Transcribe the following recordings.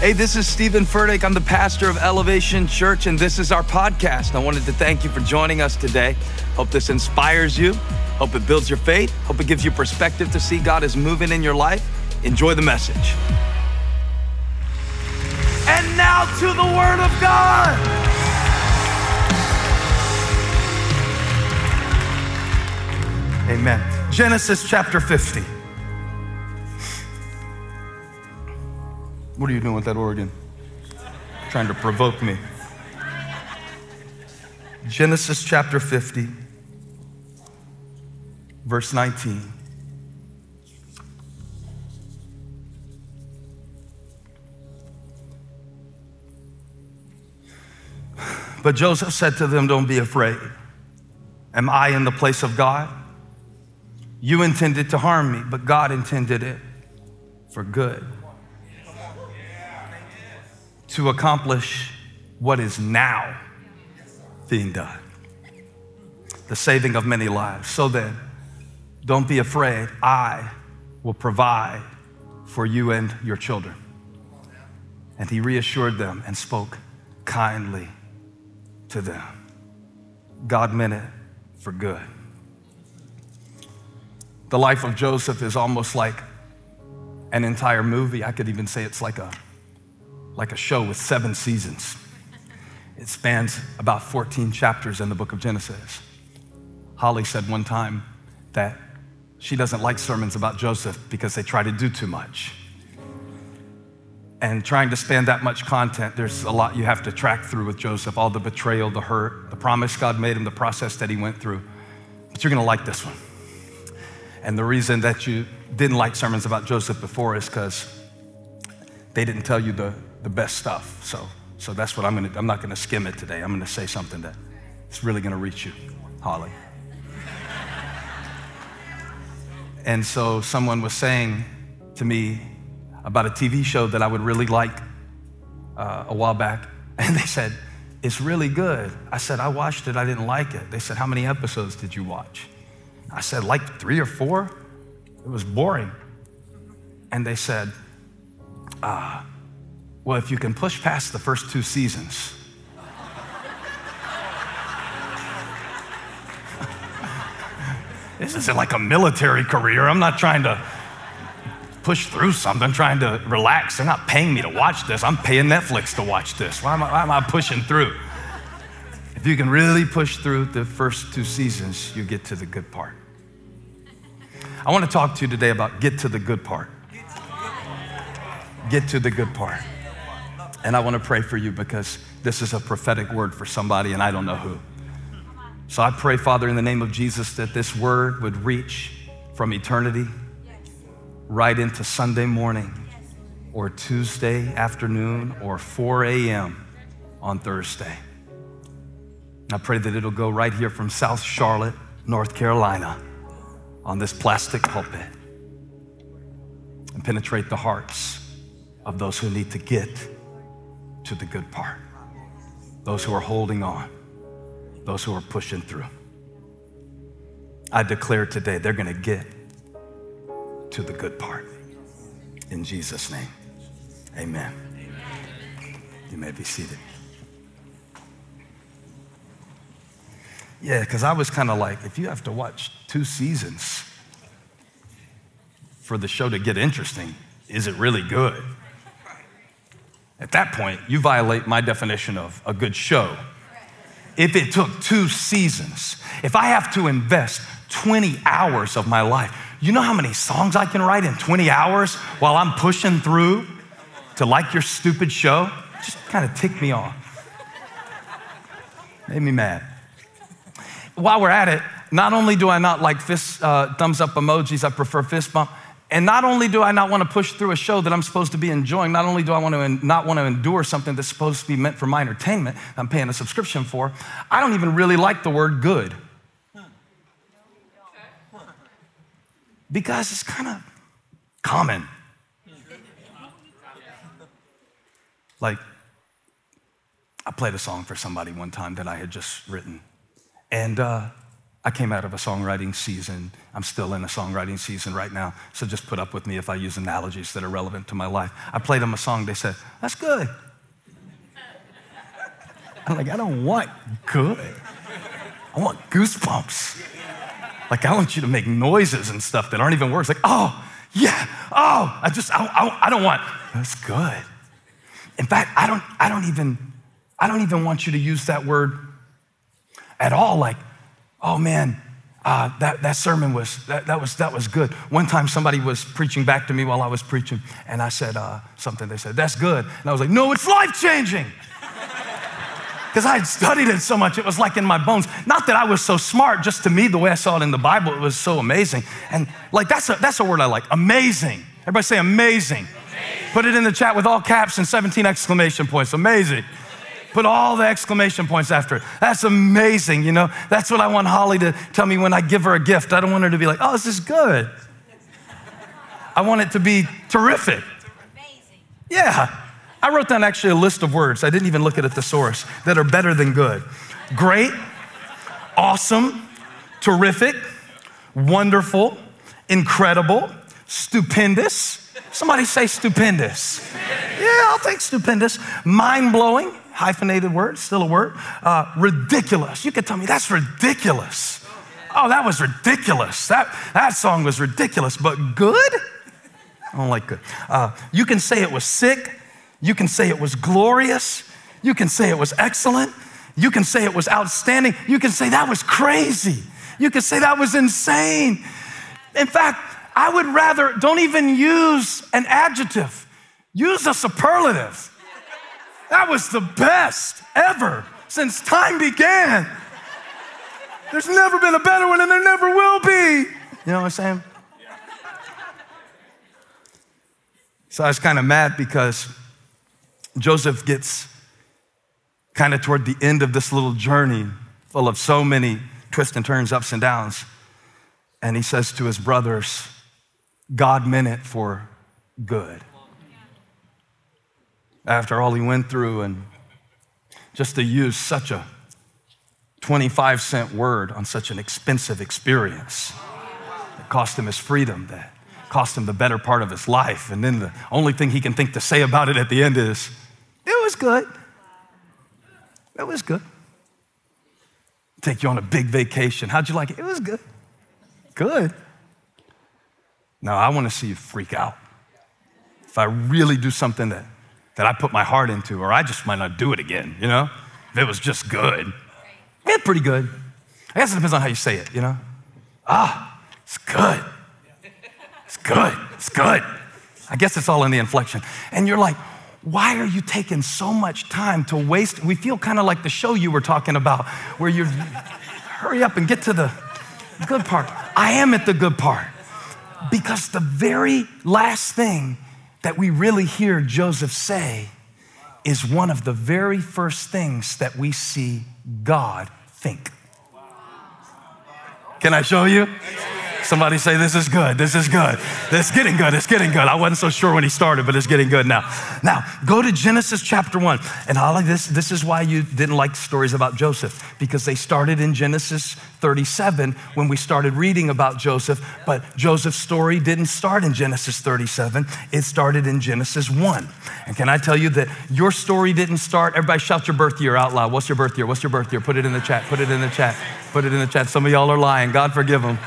Hey, this is Steven Furtick. I'm the pastor of Elevation Church, and this is our podcast. I wanted to thank you for joining us today. Hope this inspires you. Hope it builds your faith. Hope it gives you perspective to see God is moving in your life. Enjoy the message. And now to the Word of God. Amen. Genesis chapter 50. What are you doing with that organ? Trying to provoke me. Genesis chapter 50, verse 19. But Joseph said to them, Don't be afraid. Am I in the place of God? You intended to harm me, but God intended it for good to accomplish what is now being done the saving of many lives. So then, don't be afraid. I will provide for you and your children. And he reassured them and spoke kindly to them. God meant it for good. The life of Joseph is almost like an entire movie. I could even say it's like a like a show with seven seasons. It spans about 14 chapters in the book of Genesis. Holly said one time that she doesn't like sermons about Joseph because they try to do too much. And trying to span that much content, there's a lot you have to track through with Joseph all the betrayal, the hurt, the promise God made him, the process that he went through. But you're gonna like this one. And the reason that you didn't like sermons about Joseph before is because they didn't tell you the the best stuff. So, so that's what I'm gonna, I'm not gonna skim it today. I'm gonna say something that it's really gonna reach you, Holly. and so someone was saying to me about a TV show that I would really like uh, a while back, and they said, it's really good. I said, I watched it, I didn't like it. They said, How many episodes did you watch? I said, Like three or four. It was boring. And they said, Ah, well, if you can push past the first two seasons, this isn't like a military career. I'm not trying to push through something, trying to relax. They're not paying me to watch this. I'm paying Netflix to watch this. Why am I, why am I pushing through? If you can really push through the first two seasons, you get to the good part. I want to talk to you today about get to the good part. Get to the good part. And I want to pray for you because this is a prophetic word for somebody, and I don't know who. So I pray, Father, in the name of Jesus, that this word would reach from eternity right into Sunday morning or Tuesday afternoon or 4 a.m. on Thursday. I pray that it'll go right here from South Charlotte, North Carolina, on this plastic pulpit and penetrate the hearts of those who need to get to the good part. Those who are holding on, those who are pushing through. I declare today they're going to get to the good part. In Jesus' name, amen. You may be seated. Yeah, because I was kind of like, if you have to watch two seasons for the show to get interesting, is it really good? At that point, you violate my definition of a good show. If it took two seasons, if I have to invest 20 hours of my life, you know how many songs I can write in 20 hours while I'm pushing through to like your stupid show? Just kind of tick me off. Made me mad. While we're at it, not only do I not like fist, uh, thumbs up emojis, I prefer fist bump. And not only do I not want to push through a show that I'm supposed to be enjoying, not only do I want to not want to endure something that's supposed to be meant for my entertainment, I'm paying a subscription for, I don't even really like the word good. Because it's kind of common. Like, I played a song for somebody one time that I had just written. And uh, I came out of a songwriting season. I'm still in a songwriting season right now. So just put up with me if I use analogies that are relevant to my life. I played them a song, they said, That's good. I'm like, I don't want good. I want goosebumps. Like, I want you to make noises and stuff that aren't even words. Like, oh, yeah, oh, I just, I, I, I don't want, that's good. In fact, I don't, I don't even, I don't even want you to use that word at all. Like, oh man, uh, that, that sermon was that, that, was that was good. One time somebody was preaching back to me while I was preaching, and I said uh, something. They said, That's good. And I was like, No, it's life changing because I had studied it so much. It was like in my bones. Not that I was so smart, just to me, the way I saw it in the Bible, it was so amazing. And like that's a, that's a word I like amazing. Everybody say amazing. amazing. Put it in the chat with all caps and 17 exclamation points. Amazing. Put all the exclamation points after it. That's amazing, you know? That's what I want Holly to tell me when I give her a gift. I don't want her to be like, oh, this is good. I want it to be terrific. Amazing. Yeah. I wrote down actually a list of words, I didn't even look at a thesaurus, that are better than good. Great, awesome, terrific, wonderful, incredible, stupendous. Somebody say stupendous. Yeah, I'll take stupendous. Mind blowing, hyphenated word, still a word. Uh, ridiculous. You could tell me that's ridiculous. Oh, that was ridiculous. That, that song was ridiculous, but good? I don't like good. Uh, you can say it was sick, you can say it was glorious. You can say it was excellent. You can say it was outstanding. You can say that was crazy. You can say that was insane. In fact, I would rather don't even use an adjective, use a superlative. That was the best ever since time began. There's never been a better one, and there never will be. You know what I'm saying? So I was kind of mad because Joseph gets kind of toward the end of this little journey full of so many twists and turns, ups and downs. And he says to his brothers, God meant it for good. After all he went through, and just to use such a 25 cent word on such an expensive experience, it cost him his freedom, that cost him the better part of his life. And then the only thing he can think to say about it at the end is, it was good. It was good. Take you on a big vacation. How'd you like it? It was good. Good. Now, I want to see you freak out. If I really do something that, that I put my heart into, or I just might not do it again, you know? If it was just good. Yeah, pretty good. I guess it depends on how you say it, you know? Ah, it's good. It's good. It's good. I guess it's all in the inflection. And you're like, why are you taking so much time to waste? We feel kind of like the show you were talking about, where you hurry up and get to the good part. I am at the good part. Because the very last thing that we really hear Joseph say is one of the very first things that we see God think. Can I show you? Somebody say, This is good. This is good. It's getting good. It's getting good. I wasn't so sure when he started, but it's getting good now. Now, go to Genesis chapter 1. And of this, this is why you didn't like stories about Joseph, because they started in Genesis 37 when we started reading about Joseph. But Joseph's story didn't start in Genesis 37, it started in Genesis 1. And can I tell you that your story didn't start? Everybody shout your birth year out loud. What's your birth year? What's your birth year? Put it in the chat. Put it in the chat. Put it in the chat. Some of y'all are lying. God forgive them.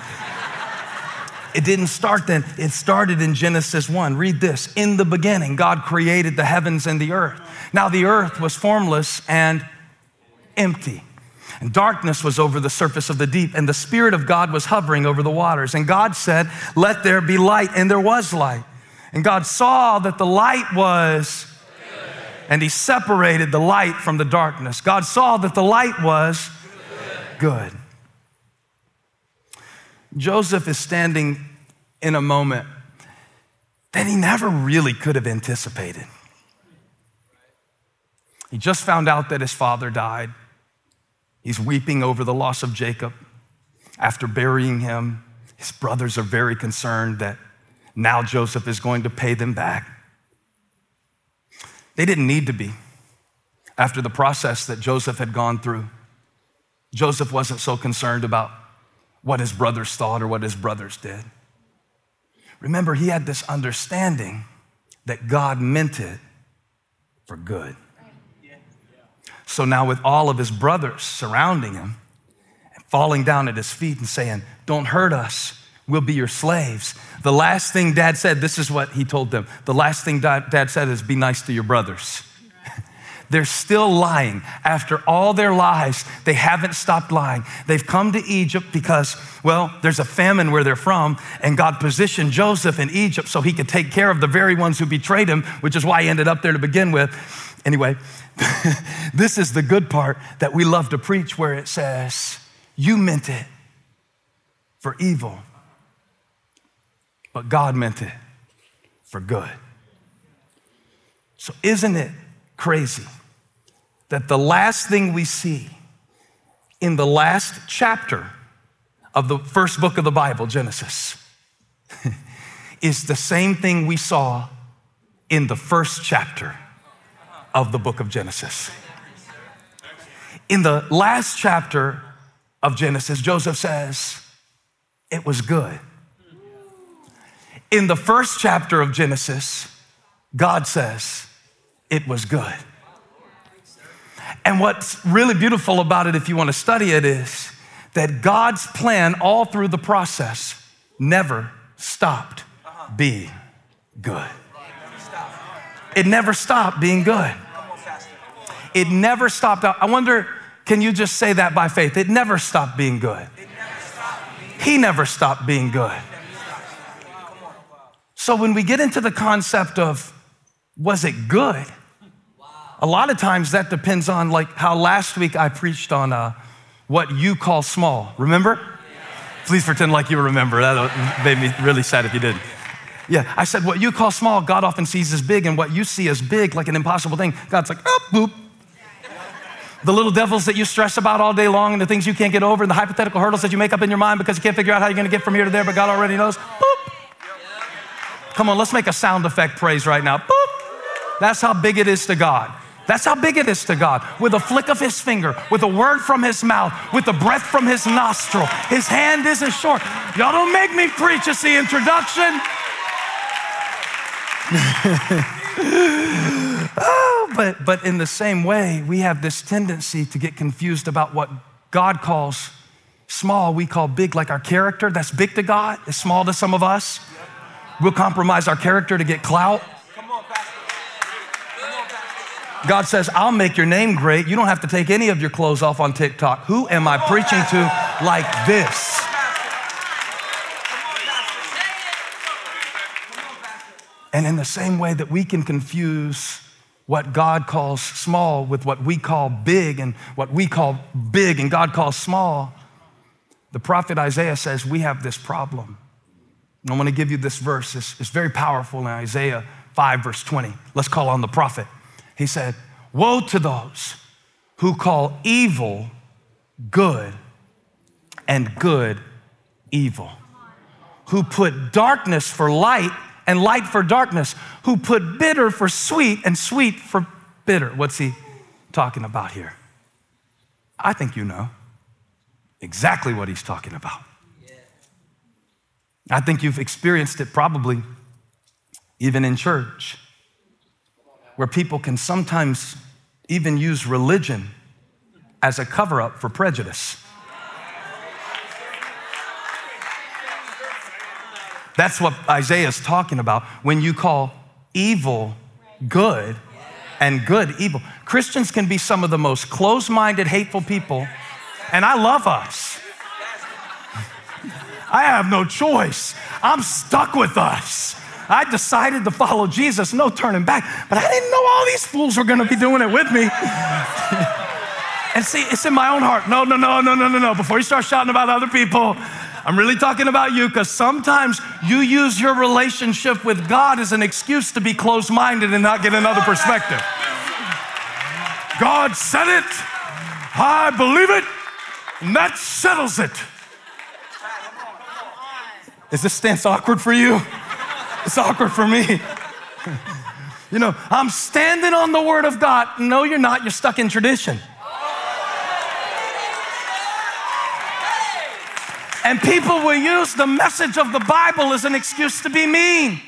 It didn't start then, it started in Genesis 1. Read this In the beginning, God created the heavens and the earth. Now the earth was formless and empty. And darkness was over the surface of the deep, and the Spirit of God was hovering over the waters. And God said, Let there be light, and there was light. And God saw that the light was, and He separated the light from the darkness. God saw that the light was good. Joseph is standing in a moment that he never really could have anticipated. He just found out that his father died. He's weeping over the loss of Jacob. After burying him, his brothers are very concerned that now Joseph is going to pay them back. They didn't need to be. After the process that Joseph had gone through, Joseph wasn't so concerned about what his brothers thought or what his brothers did. Remember, he had this understanding that God meant it for good. So now, with all of his brothers surrounding him and falling down at his feet and saying, Don't hurt us, we'll be your slaves. The last thing dad said, this is what he told them. The last thing dad said is, Be nice to your brothers. They're still lying. After all their lives, they haven't stopped lying. They've come to Egypt because, well, there's a famine where they're from, and God positioned Joseph in Egypt so he could take care of the very ones who betrayed him, which is why he ended up there to begin with. Anyway, this is the good part that we love to preach where it says, You meant it for evil, but God meant it for good. So, isn't it crazy that the last thing we see in the last chapter of the first book of the Bible, Genesis, is the same thing we saw in the first chapter of the book of Genesis. In the last chapter of Genesis, Joseph says, It was good. In the first chapter of Genesis, God says, It was good. And what's really beautiful about it, if you want to study it, is that God's plan all through the process never stopped uh-huh. being good. It never stopped being good. It never stopped. I wonder, can you just say that by faith? It never stopped being good. He never stopped being good. So when we get into the concept of was it good? A lot of times that depends on like how last week I preached on uh, what you call small. Remember? Please pretend like you remember. That made me really sad if you didn't. Yeah, I said what you call small, God often sees as big, and what you see as big, like an impossible thing, God's like, oh, boop. The little devils that you stress about all day long, and the things you can't get over, and the hypothetical hurdles that you make up in your mind because you can't figure out how you're gonna get from here to there, but God already knows. Boop. Come on, let's make a sound effect praise right now. Boop. That's how big it is to God. That's how big it is to God. With a flick of his finger, with a word from his mouth, with the breath from his nostril. His hand isn't short. Y'all don't make me preach. It's the introduction. oh, but, but in the same way, we have this tendency to get confused about what God calls small, we call big, like our character. That's big to God, is small to some of us. We'll compromise our character to get clout. God says, I'll make your name great. You don't have to take any of your clothes off on TikTok. Who am I preaching to like this? And in the same way that we can confuse what God calls small with what we call big and what we call big and God calls small, the prophet Isaiah says we have this problem. And I want to give you this verse. It's, it's very powerful in Isaiah 5, verse 20. Let's call on the prophet. He said, Woe to those who call evil good and good evil, who put darkness for light and light for darkness, who put bitter for sweet and sweet for bitter. What's he talking about here? I think you know exactly what he's talking about. I think you've experienced it probably even in church where people can sometimes even use religion as a cover up for prejudice. That's what Isaiah is talking about when you call evil good and good evil. Christians can be some of the most close minded, hateful people, and I love us. I have no choice. I'm stuck with us. I decided to follow Jesus, no turning back. But I didn't know all these fools were going to be doing it with me. and see, it's in my own heart. No, no, no, no, no, no, no. Before you start shouting about other people, I'm really talking about you because sometimes you use your relationship with God as an excuse to be close minded and not get another perspective. God said it, I believe it, and that settles it. Is this stance awkward for you? It's awkward for me. you know, I'm standing on the word of God. No, you're not. You're stuck in tradition. And people will use the message of the Bible as an excuse to be mean.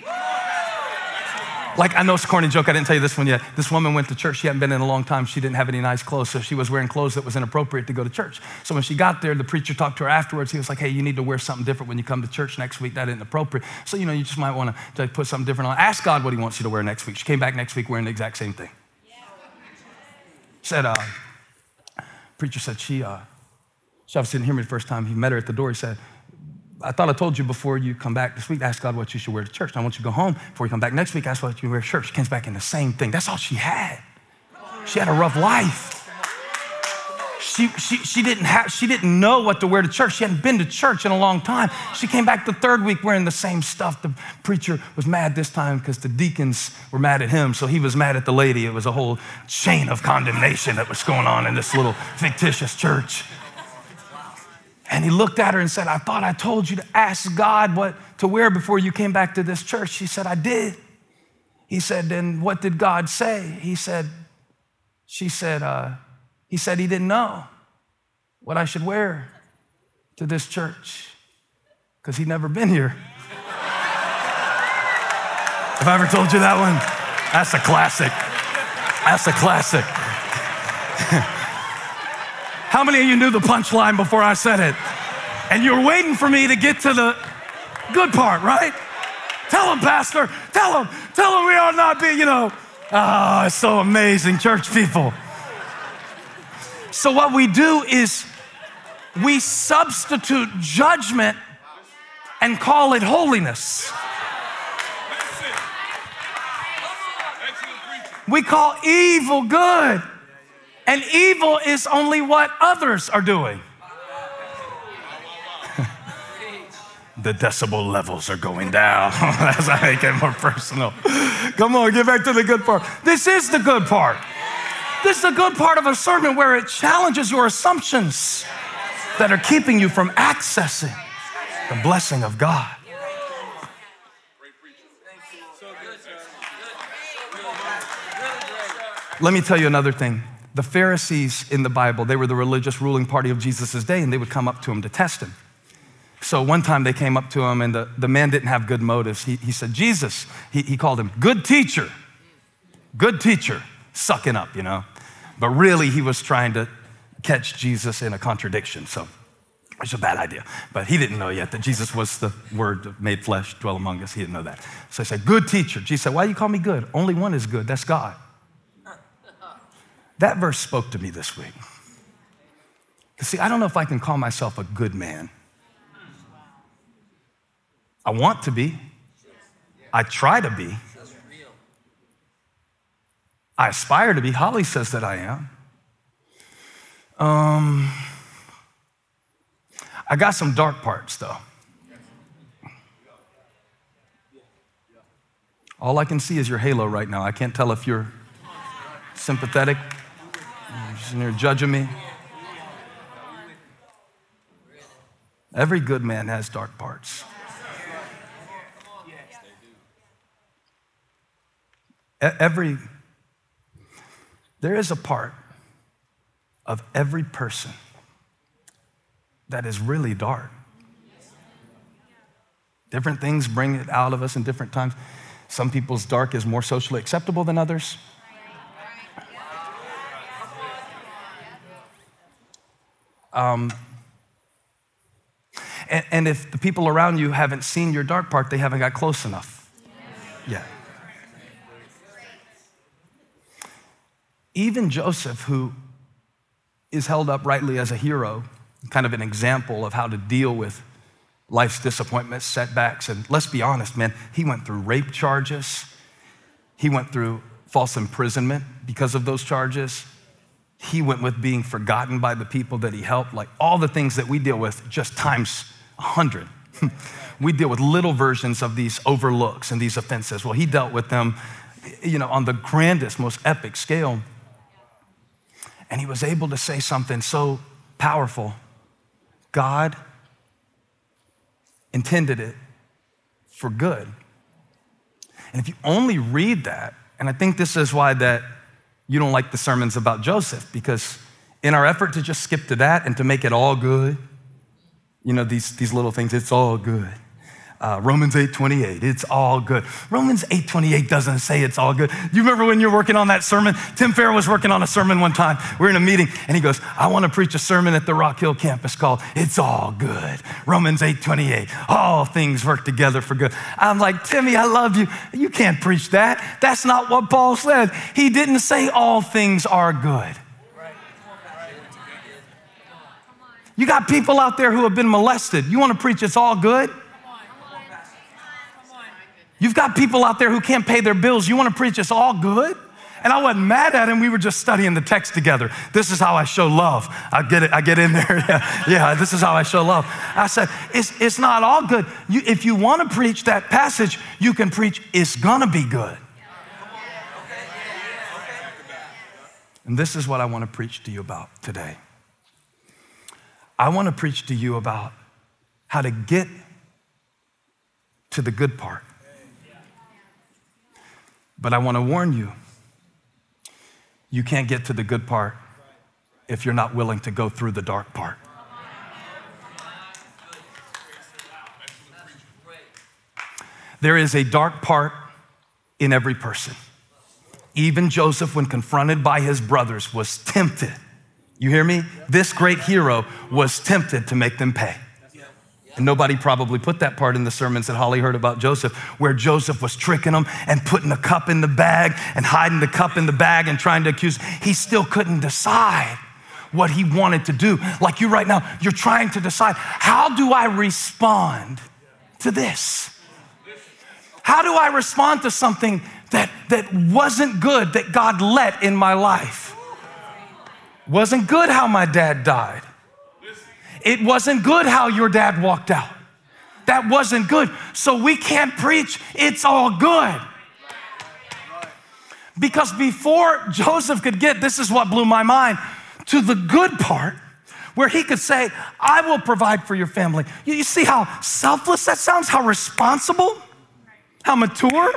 Like, I know it's a corny joke. I didn't tell you this one yet. This woman went to church. She hadn't been in a long time. She didn't have any nice clothes, so she was wearing clothes that was inappropriate to go to church. So when she got there, the preacher talked to her afterwards. He was like, hey, you need to wear something different when you come to church next week. That isn't appropriate. So, you know, you just might want to put something different on. Ask God what he wants you to wear next week. She came back next week wearing the exact same thing. Said, uh, preacher said, she, uh, she obviously didn't hear me the first time. He met her at the door. He said, I thought I told you before you come back this week, ask God what you should wear to church. I want you to go home before you come back next week, ask what you wear to church. She comes back in the same thing. That's all she had. She had a rough life. She, she, she, didn't have, she didn't know what to wear to church. She hadn't been to church in a long time. She came back the third week wearing the same stuff. The preacher was mad this time because the deacons were mad at him, so he was mad at the lady. It was a whole chain of condemnation that was going on in this little fictitious church. And he looked at her and said, I thought I told you to ask God what to wear before you came back to this church. She said, I did. He said, Then what did God say? He said, She said, uh, He said he didn't know what I should wear to this church because he'd never been here. Have I ever told you that one? That's a classic. That's a classic. How many of you knew the punchline before I said it? And you're waiting for me to get to the good part, right? Tell them, Pastor. Tell them. Tell them we are not being, you know. Ah, oh, it's so amazing, church people. So, what we do is we substitute judgment and call it holiness. We call evil good and evil is only what others are doing. the decibel levels are going down as I it more personal. Come on, get back to the good part. This is the good part. This is the good part of a sermon where it challenges your assumptions that are keeping you from accessing the blessing of God. Let me tell you another thing the Pharisees in the Bible, they were the religious ruling party of Jesus' day, and they would come up to him to test him. So one time they came up to him, and the, the man didn't have good motives. He, he said, Jesus, he, he called him good teacher, good teacher, sucking up, you know. But really, he was trying to catch Jesus in a contradiction. So it's a bad idea. But he didn't know yet that Jesus was the word made flesh, dwell among us. He didn't know that. So he said, Good teacher. Jesus said, Why do you call me good? Only one is good. That's God. That verse spoke to me this week. See, I don't know if I can call myself a good man. I want to be, I try to be, I aspire to be. Holly says that I am. Um, I got some dark parts, though. All I can see is your halo right now. I can't tell if you're sympathetic and you're judging me. Every good man has dark parts. Every, there is a part of every person that is really dark. Different things bring it out of us in different times. Some people's dark is more socially acceptable than others. Um, and, and, if the people around you haven't seen your dark part, they haven't got close enough. Yet. Even Joseph, who is held up rightly as a hero, kind of an example of how to deal with life's disappointments, setbacks, and let's be honest, man, he went through rape charges, he went through false imprisonment because of those charges he went with being forgotten by the people that he helped, like all the things that we deal with, just times a hundred. we deal with little versions of these overlooks and these offenses. Well, he dealt with them, you know, on the grandest, most epic scale. And he was able to say something so powerful. God intended it for good. And if you only read that, and I think this is why that you don't like the sermons about Joseph because in our effort to just skip to that and to make it all good, You know, these, these little things, it's all good. Uh, Romans 8:28, it's all good. Romans 8:28 doesn't say it's all good. You remember when you were working on that sermon? Tim Fair was working on a sermon one time. We are in a meeting and he goes, I want to preach a sermon at the Rock Hill campus called It's All Good. Romans 8:28, all things work together for good. I'm like, Timmy, I love you. You can't preach that. That's not what Paul said. He didn't say all things are good. You got people out there who have been molested. You want to preach it's all good? Got people out there who can't pay their bills. You want to preach it's all good? And I wasn't mad at him. We were just studying the text together. This is how I show love. I get it. I get in there. Yeah, yeah this is how I show love. I said, it's, it's not all good. You, if you want to preach that passage, you can preach it's going to be good. And this is what I want to preach to you about today. I want to preach to you about how to get to the good part. But I want to warn you you can't get to the good part if you're not willing to go through the dark part. There is a dark part in every person. Even Joseph, when confronted by his brothers, was tempted. You hear me? This great hero was tempted to make them pay. And nobody probably put that part in the sermons that Holly heard about Joseph, where Joseph was tricking them and putting the cup in the bag and hiding the cup in the bag and trying to accuse. He still couldn't decide what he wanted to do. Like you right now, you're trying to decide how do I respond to this? How do I respond to something that, that wasn't good that God let in my life? Wasn't good how my dad died it wasn't good how your dad walked out. That wasn't good. So we can't preach, it's all good. Because before Joseph could get, this is what blew my mind, to the good part, where he could say, I will provide for your family. You, see how selfless that sounds, how responsible, how mature?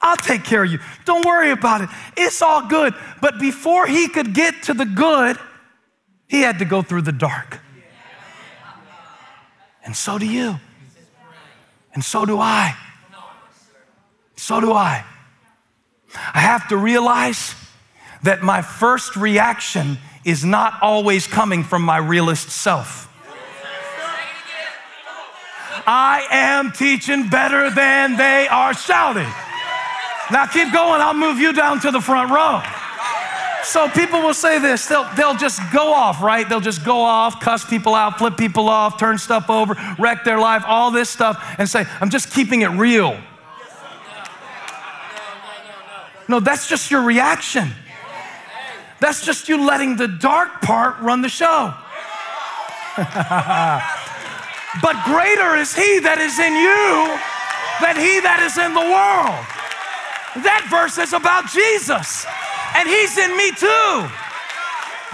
I'll take care of you. Don't worry about it. It's all good. But before he could get to the good, he had to go through the dark. And so do you. And so do I. So do I. I have to realize that my first reaction is not always coming from my realist self. I am teaching better than they are shouting. Now keep going, I'll move you down to the front row. So people will say this, they'll, they'll just go off, right? They'll just go off, cuss people out, flip people off, turn stuff over, wreck their life, all this stuff, and say, I'm just keeping it real. No, that's just your reaction. That's just you letting the dark part run the show. but greater is he that is in you than he that is in the world. That verse is about Jesus and He's in me too.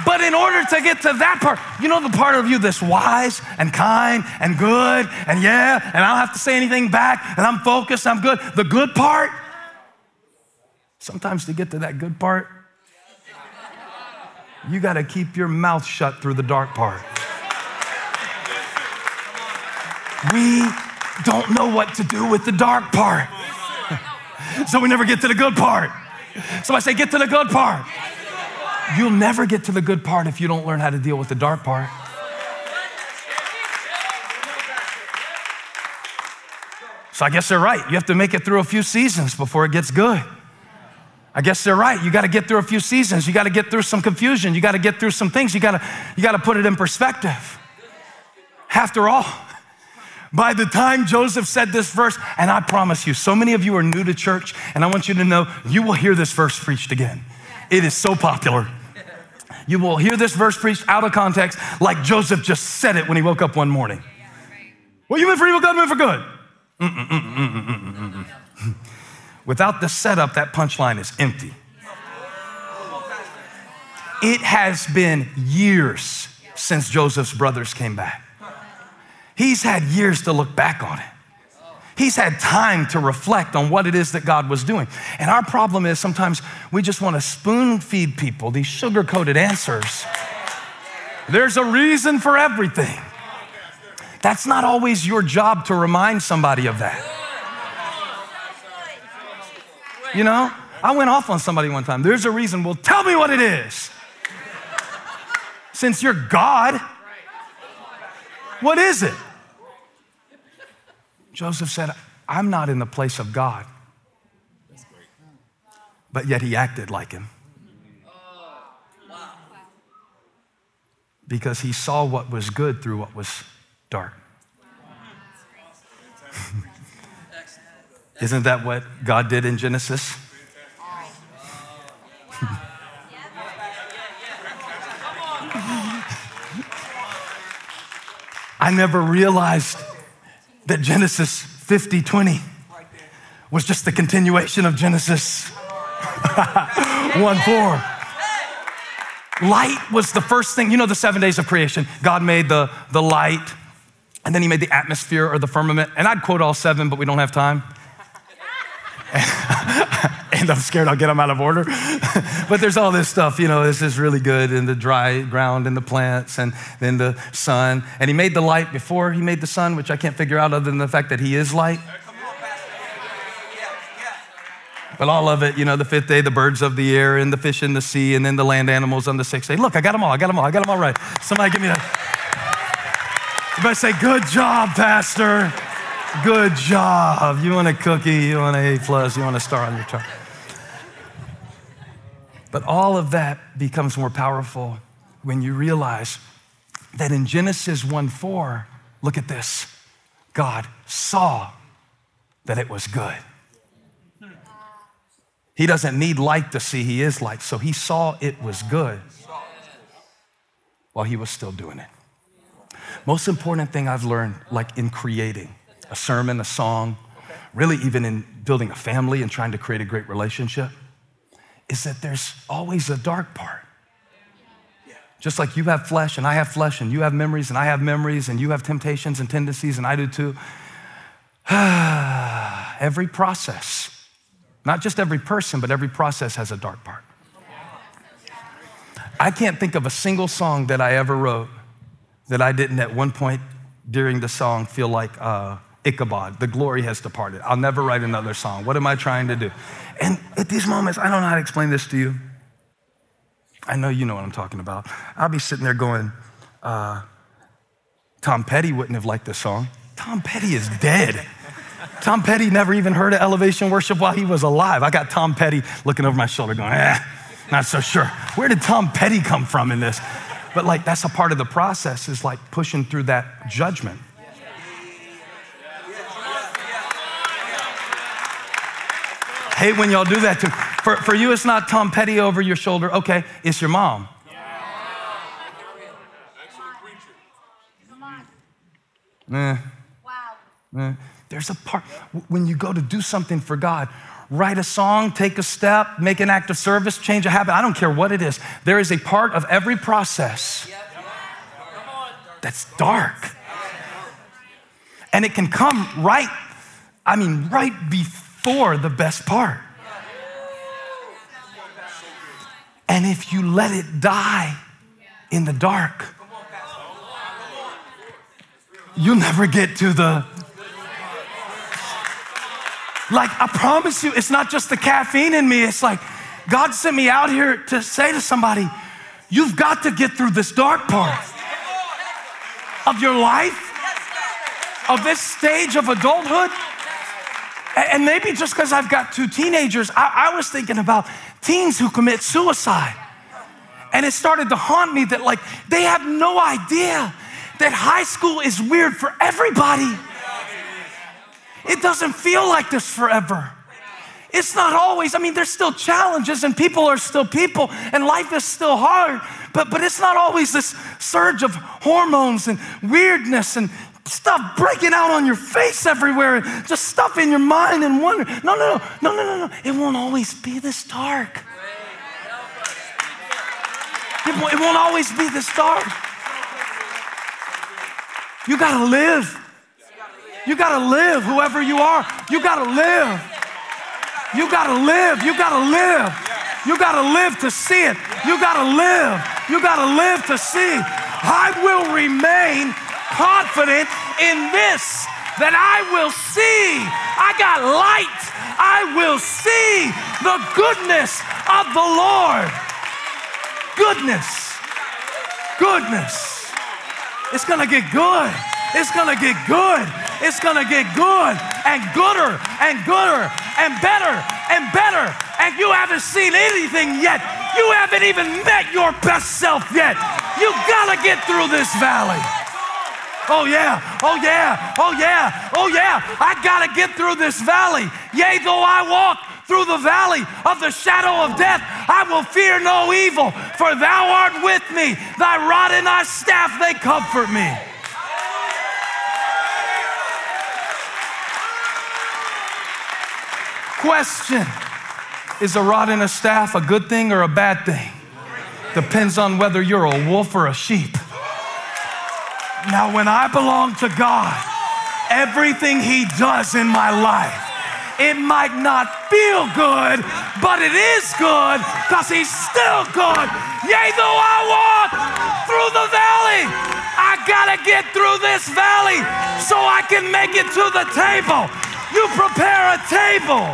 But in order to get to that part, you know the part of you that's wise and kind and good and yeah, and I don't have to say anything back and I'm focused, I'm good. The good part, sometimes to get to that good part, you got to keep your mouth shut through the dark part. We don't know what to do with the dark part. so we never get to the good part. Somebody say, get to the good part. You'll never get to the good part if you don't learn how to deal with the dark part. So I guess they're right. You have to make it through a few seasons before it gets good. I guess they're right. You got to get through a few seasons. You got to get through some confusion. You got to get through some things. You got to you got to put it in perspective. After all, by the time Joseph said this verse, and I promise you, so many of you are new to church, and I want you to know you will hear this verse preached again. It is so popular. You will hear this verse preached out of context, like Joseph just said it when he woke up one morning. Well, you meant for evil, God meant for good. Without the setup, that punchline is empty. It has been years since Joseph's brothers came back. He's had years to look back on it. He's had time to reflect on what it is that God was doing. And our problem is sometimes we just want to spoon feed people these sugar coated answers. There's a reason for everything. That's not always your job to remind somebody of that. You know, I went off on somebody one time. There's a reason. Well, tell me what it is. Since you're God, what is it? Joseph said, I'm not in the place of God. But yet he acted like him. Because he saw what was good through what was dark. Isn't that what God did in Genesis? I never realized that Genesis 50 20 was just the continuation of Genesis 1 4. Light was the first thing, you know, the seven days of creation. God made the, the light, and then He made the atmosphere or the firmament. And I'd quote all seven, but we don't have time. and I'm scared I'll get them out of order. but there's all this stuff, you know, this is really good in the dry ground and the plants and then the sun. And he made the light before he made the sun, which I can't figure out other than the fact that he is light. But all of it, you know, the fifth day, the birds of the air and the fish in the sea, and then the land animals on the sixth day. Look, I got them all. I got them all. I got them all right. Somebody give me that. You better say, Good job, Pastor. Good job. You want a cookie, you want an A plus, you want a star on your chart. But all of that becomes more powerful when you realize that in Genesis 1 4, look at this God saw that it was good. He doesn't need light to see, he is light. So he saw it was good while he was still doing it. Most important thing I've learned, like in creating a sermon, a song, really even in building a family and trying to create a great relationship, is that there's always a dark part. Just like you have flesh and I have flesh, and you have memories and I have memories, and you have temptations and tendencies, and I do too. every process, not just every person, but every process has a dark part. I can't think of a single song that I ever wrote that I didn't at one point during the song feel like uh, Ichabod, the glory has departed. I'll never write another song. What am I trying to do? And at these moments, I don't know how to explain this to you. I know you know what I'm talking about. I'll be sitting there going, uh, Tom Petty wouldn't have liked this song. Tom Petty is dead. Tom Petty never even heard of elevation worship while he was alive. I got Tom Petty looking over my shoulder going, eh, not so sure. Where did Tom Petty come from in this? But like, that's a part of the process is like pushing through that judgment. Hate when y'all do that too. For, for you, it's not Tom Petty over your shoulder. Okay, it's your mom. Eh. Wow. Eh. There's a part, when you go to do something for God, write a song, take a step, make an act of service, change a habit, I don't care what it is. There is a part of every process that's dark. And it can come right, I mean, right before for the best part. And if you let it die in the dark, you'll never get to the. Like, I promise you, it's not just the caffeine in me. It's like God sent me out here to say to somebody, you've got to get through this dark part of your life, of this stage of adulthood. And maybe just because I've got two teenagers, I, I was thinking about teens who commit suicide. And it started to haunt me that, like, they have no idea that high school is weird for everybody. It doesn't feel like this forever. It's not always, I mean, there's still challenges and people are still people and life is still hard, but, but it's not always this surge of hormones and weirdness and stuff breaking out on your face everywhere, and just stuff in your mind and wonder. No, no, no, no, no, no, no. It won't always be this dark. It it won't always be this dark. You gotta live. You gotta live, whoever you are. You gotta live. You gotta live. You gotta live. You gotta live to see it. You gotta live. You gotta live to see. I will remain confident in this that I will see. I got light. I will see the goodness of the Lord. Goodness. Goodness. It's gonna get good. It's gonna get good. It's gonna get good and gooder and gooder and better and better. And you haven't seen anything yet. You haven't even met your best self yet. You gotta get through this valley. Oh, yeah. Oh, yeah. Oh, yeah. Oh, yeah. I got to get through this valley. Yea, though I walk through the valley of the shadow of death, I will fear no evil, for thou art with me. Thy rod and thy staff, they comfort me. Question Is a rod and a staff a good thing or a bad thing? Depends on whether you're a wolf or a sheep. Now, when I belong to God, everything He does in my life, it might not feel good, but it is good because He's still good. Yea, though I walk through the valley, I gotta get through this valley so I can make it to the table. You prepare a table.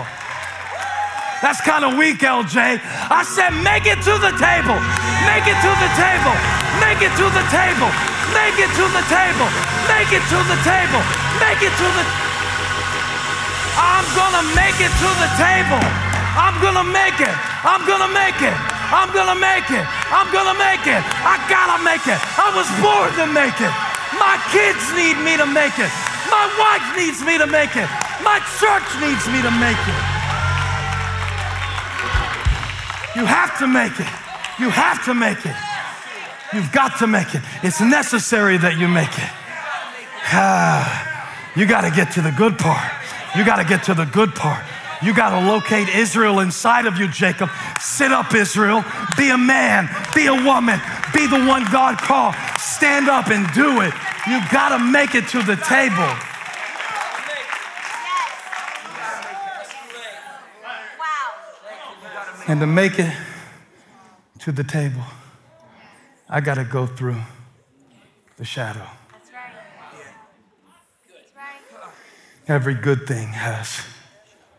That's kind of weak, LJ. I said, make it to the table. Make it to the table. Make it to the table. Make it to the table. Make it to the table. Make it to the. I'm gonna make it to the table. I'm gonna make it. I'm gonna make it. I'm gonna make it. I'm gonna make it. I gotta make it. I was born to make it. My kids need me to make it. My wife needs me to make it. My church needs me to make it. You have to make it. You have to make it. You've got to make it. It's necessary that you make it. Ah, you got to get to the good part. You got to get to the good part. You got to locate Israel inside of you, Jacob. Sit up, Israel. Be a man, be a woman, be the one God called. Stand up and do it. You got to make it to the table. And to make it to the table. I got to go through the shadow. Every good thing has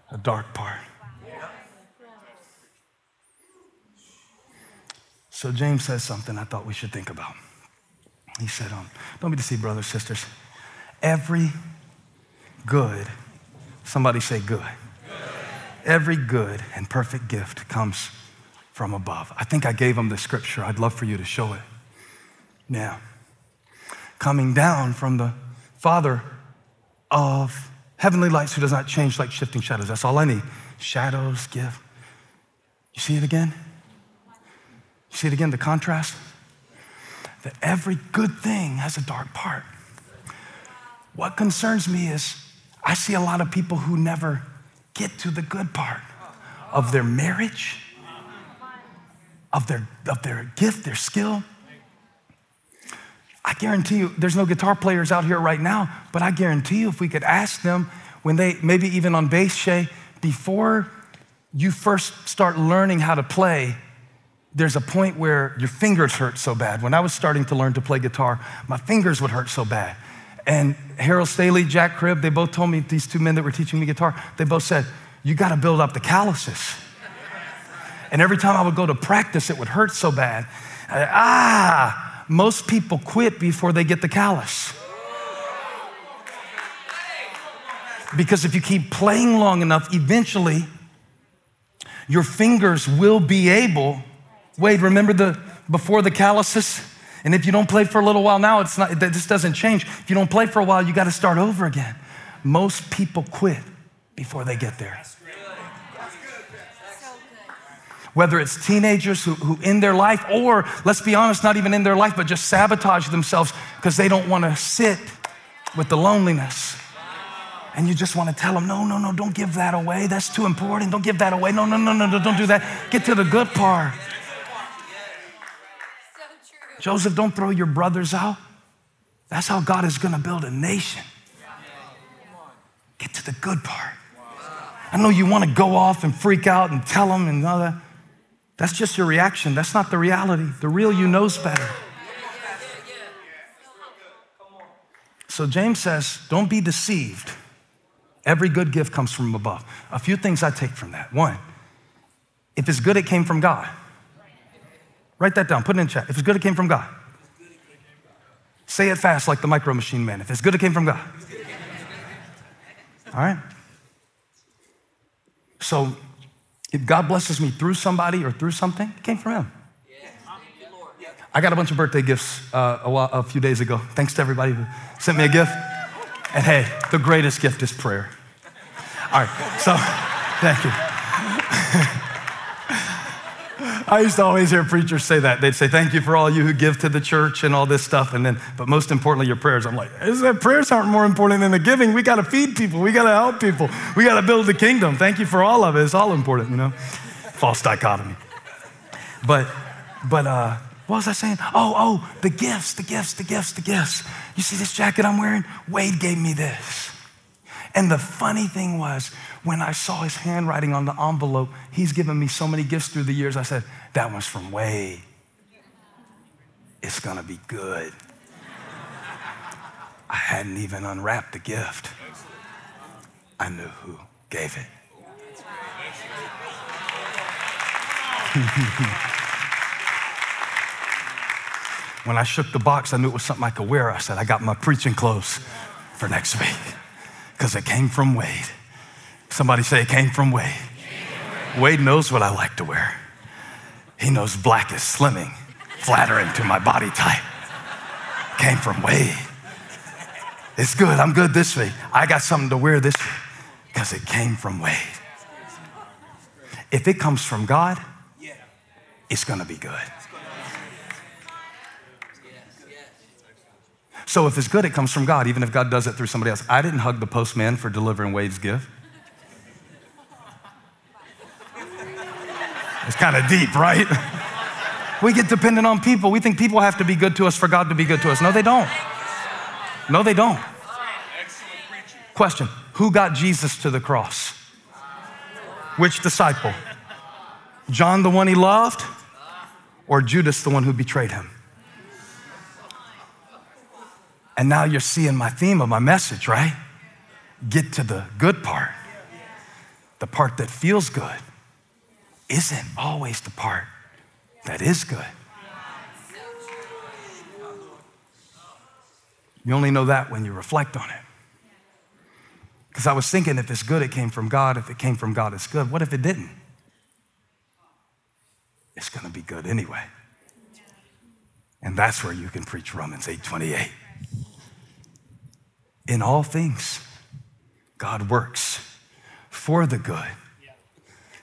a dark part. So James says something I thought we should think about. He said, um, Don't be deceived, brothers, sisters. Every good, somebody say good. Every good and perfect gift comes from above. I think I gave them the scripture. I'd love for you to show it. Now, coming down from the Father of heavenly lights who does not change like shifting shadows. That's all I need. Shadows, gift. You see it again? You see it again, the contrast? That every good thing has a dark part. What concerns me is I see a lot of people who never get to the good part of their marriage, of their, of their gift, their skill. I guarantee you, there's no guitar players out here right now, but I guarantee you, if we could ask them when they, maybe even on bass, Shay, before you first start learning how to play, there's a point where your fingers hurt so bad. When I was starting to learn to play guitar, my fingers would hurt so bad. And Harold Staley, Jack Cribb, they both told me, these two men that were teaching me guitar, they both said, You got to build up the calluses. And every time I would go to practice, it would hurt so bad. I, ah, most people quit before they get the callus. Because if you keep playing long enough, eventually your fingers will be able. Wade, remember the before the calluses? And if you don't play for a little while now, it's not, this doesn't change. If you don't play for a while, you got to start over again. Most people quit before they get there. Whether it's teenagers who, who end their life, or let's be honest, not even in their life, but just sabotage themselves because they don't want to sit with the loneliness. And you just want to tell them, no, no, no, don't give that away. That's too important. Don't give that away. No, no, no, no, no, don't do that. Get to the good part. Joseph, don't throw your brothers out. That's how God is going to build a nation. Get to the good part. I know you want to go off and freak out and tell them and all that. That's just your reaction. That's not the reality. The real you knows better. So James says, don't be deceived. Every good gift comes from above. A few things I take from that. One, if it's good, it came from God. Write that down, put it in chat. If it's good, it came from God. Say it fast like the micro machine man. If it's good, it came from God. All right? So if God blesses me through somebody or through something, it came from Him. I got a bunch of birthday gifts uh, a, while, a few days ago. Thanks to everybody who sent me a gift. And hey, the greatest gift is prayer. All right, so thank you. I used to always hear preachers say that. They'd say, Thank you for all you who give to the church and all this stuff. And then, but most importantly, your prayers. I'm like, that prayers aren't more important than the giving? We got to feed people. We got to help people. We got to build the kingdom. Thank you for all of it. It's all important, you know? False dichotomy. But, but, uh, what was I saying? Oh, oh, the gifts, the gifts, the gifts, the gifts. You see this jacket I'm wearing? Wade gave me this. And the funny thing was, when I saw his handwriting on the envelope, he's given me so many gifts through the years. I said, That one's from Wade. It's gonna be good. I hadn't even unwrapped the gift. I knew who gave it. when I shook the box, I knew it was something I could wear. I said, I got my preaching clothes for next week because it came from Wade. Somebody say it came from Wade. Wade knows what I like to wear. He knows black is slimming, flattering to my body type. Came from Wade. It's good. I'm good this week. I got something to wear this week because it came from Wade. If it comes from God, it's going to be good. So if it's good, it comes from God, even if God does it through somebody else. I didn't hug the postman for delivering Wade's gift. It's kind of deep, right? We get dependent on people. We think people have to be good to us for God to be good to us. No, they don't. No, they don't. Question Who got Jesus to the cross? Which disciple? John, the one he loved, or Judas, the one who betrayed him? And now you're seeing my theme of my message, right? Get to the good part, the part that feels good isn't always the part that is good. You only know that when you reflect on it. Because I was thinking if it's good, it came from God. If it came from God, it's good. What if it didn't? It's going to be good anyway. And that's where you can preach Romans 8:28. In all things, God works for the good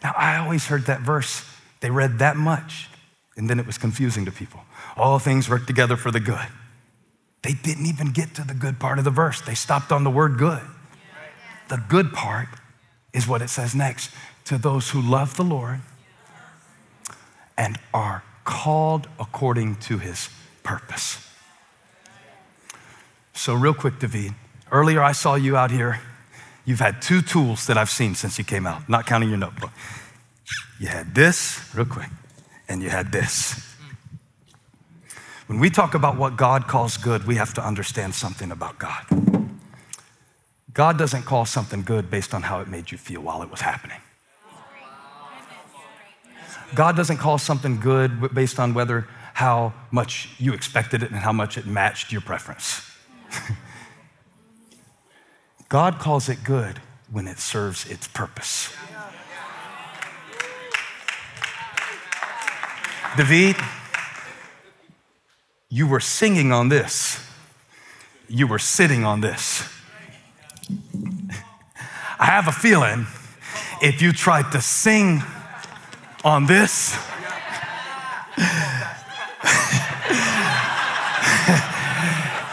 now, I always heard that verse. They read that much, and then it was confusing to people. All things work together for the good. They didn't even get to the good part of the verse, they stopped on the word good. The good part is what it says next to those who love the Lord and are called according to his purpose. So, real quick, David, earlier I saw you out here You've had two tools that I've seen since you came out, not counting your notebook. You had this, real quick, and you had this. When we talk about what God calls good, we have to understand something about God. God doesn't call something good based on how it made you feel while it was happening. God doesn't call something good based on whether how much you expected it and how much it matched your preference. God calls it good when it serves its purpose. David, you were singing on this. You were sitting on this. I have a feeling if you tried to sing on this,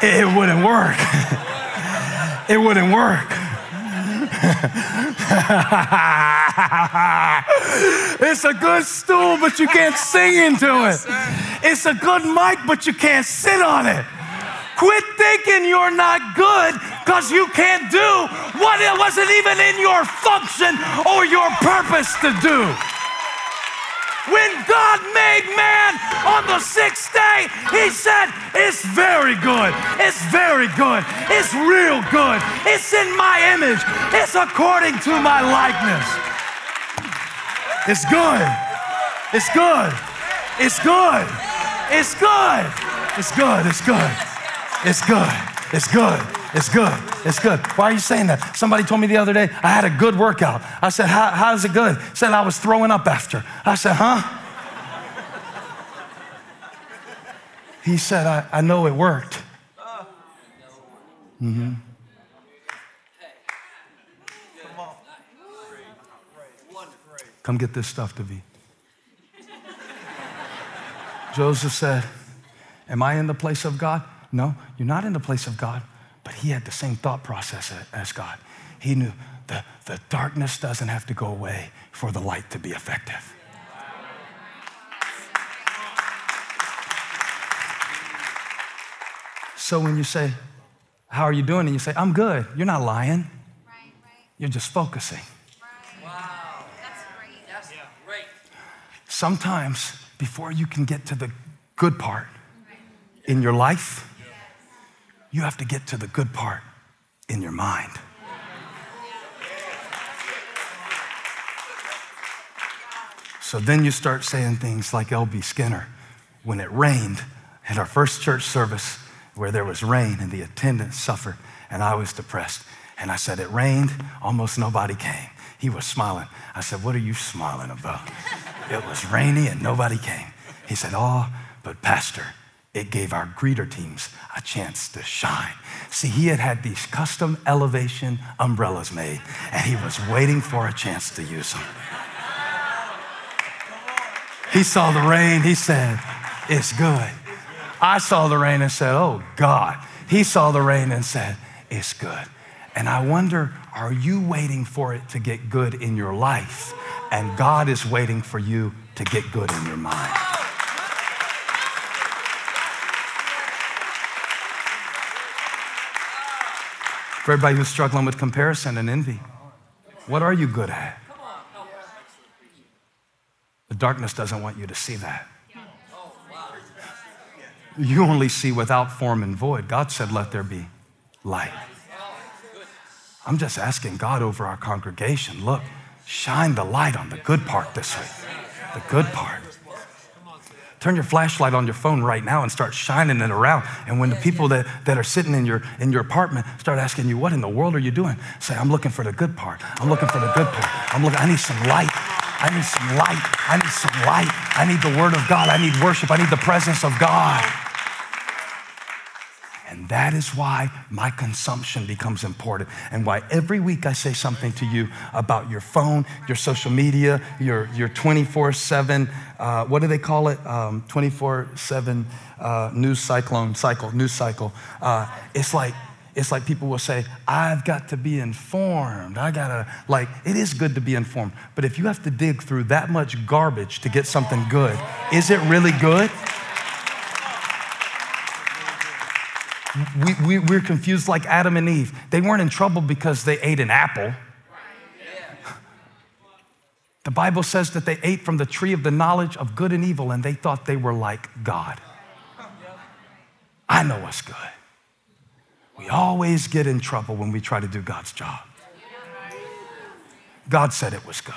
it wouldn't work it wouldn't work. it's a good stool, but you can't sing into it. It's a good mic, but you can't sit on it. Quit thinking you're not good because you can't do what it wasn't even in your function or your purpose to do. When God made man on the sixth day, He said, It's very good. It's very good. It's real good. It's in my image. It's according to my likeness. It's good. It's good. It's good. It's good. It's good. It's good. It's good. It's good. It's good. It's good. It's good. Why are you saying that? Somebody told me the other day I had a good workout. I said, How, How's it good? Said I was throwing up after. I said, Huh? He said, I, I know it worked. Mm-hmm. Come get this stuff, to David. Joseph said, Am I in the place of God? No, you're not in the place of God. But he had the same thought process as God. He knew the, the darkness doesn't have to go away for the light to be effective. So when you say, How are you doing? And you say, I'm good, you're not lying. You're just focusing. Wow. That's great. That's great. Sometimes before you can get to the good part in your life, you have to get to the good part in your mind. So then you start saying things like L.B. Skinner. When it rained at our first church service, where there was rain and the attendants suffered, and I was depressed. And I said, It rained, almost nobody came. He was smiling. I said, What are you smiling about? it was rainy and nobody came. He said, Oh, but Pastor, it gave our greeter teams a chance to shine. See, he had had these custom elevation umbrellas made, and he was waiting for a chance to use them. He saw the rain, he said, It's good. I saw the rain and said, Oh God. He saw the rain and said, It's good. And I wonder, are you waiting for it to get good in your life? And God is waiting for you to get good in your mind. For everybody who's struggling with comparison and envy, what are you good at? The darkness doesn't want you to see that. You only see without form and void. God said, Let there be light. I'm just asking God over our congregation look, shine the light on the good part this week. The good part. Turn your flashlight on your phone right now and start shining it around. And when the people that, that are sitting in your, in your apartment start asking you, What in the world are you doing? Say, I'm looking for the good part. I'm looking for the good part. I'm looking, I need some light. I need some light. I need some light. I need the word of God. I need worship. I need the presence of God. And that is why my consumption becomes important and why every week I say something to you about your phone, your social media, your, your 24 7, uh, what do they call it? Um, 24 7 uh, news cyclone, cycle, news cycle. Uh, it's like, it's like people will say, I've got to be informed. I gotta, like, it is good to be informed. But if you have to dig through that much garbage to get something good, is it really good? We, we, we're confused like Adam and Eve. They weren't in trouble because they ate an apple. The Bible says that they ate from the tree of the knowledge of good and evil and they thought they were like God. I know what's good. We always get in trouble when we try to do God's job. God said it was good.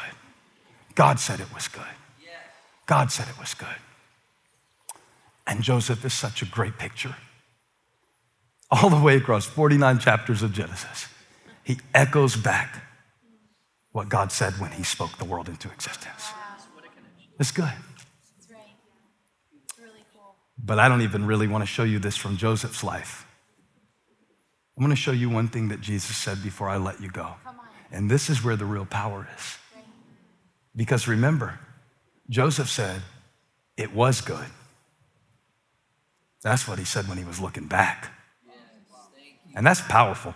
God said it was good. God said it was good. And Joseph is such a great picture all the way across 49 chapters of Genesis, he echoes back what God said when he spoke the world into existence. It's good. But I don't even really want to show you this from Joseph's life. I'm going to show you one thing that Jesus said before I let you go. And this is where the real power is. Because remember, Joseph said, it was good. That's what he said when he was looking back. And that's powerful.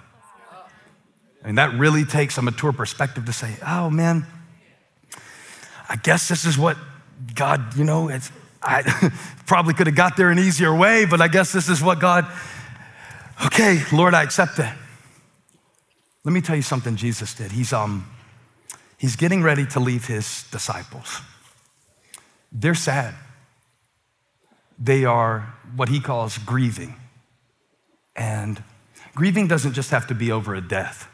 I mean, that really takes a mature perspective to say, oh man, I guess this is what God, you know, it's, I probably could have got there an easier way, but I guess this is what God, okay, Lord, I accept it. Let me tell you something Jesus did. He's, um, he's getting ready to leave his disciples. they're sad. They are what he calls grieving. And grieving doesn't just have to be over a death.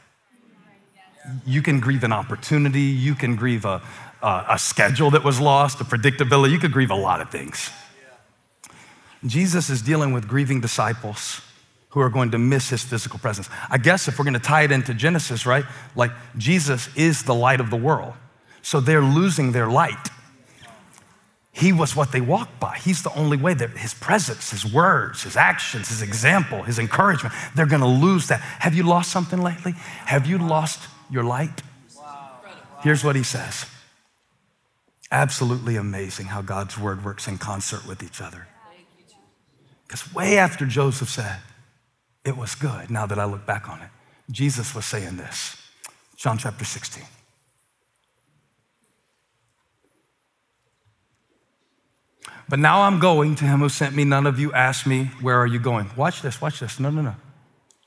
You can grieve an opportunity, you can grieve a, a, a schedule that was lost, a predictability, you could grieve a lot of things. Jesus is dealing with grieving disciples who are going to miss his physical presence. I guess if we're going to tie it into Genesis, right? Like Jesus is the light of the world. So they're losing their light. He was what they walked by. He's the only way that his presence, his words, his actions, his example, his encouragement, they're going to lose that. Have you lost something lately? Have you lost your light? Here's what he says. Absolutely amazing how God's word works in concert with each other. Because way after Joseph said, it was good, now that I look back on it, Jesus was saying this. John chapter 16. But now I'm going to him who sent me. None of you asked me, Where are you going? Watch this, watch this. No, no, no.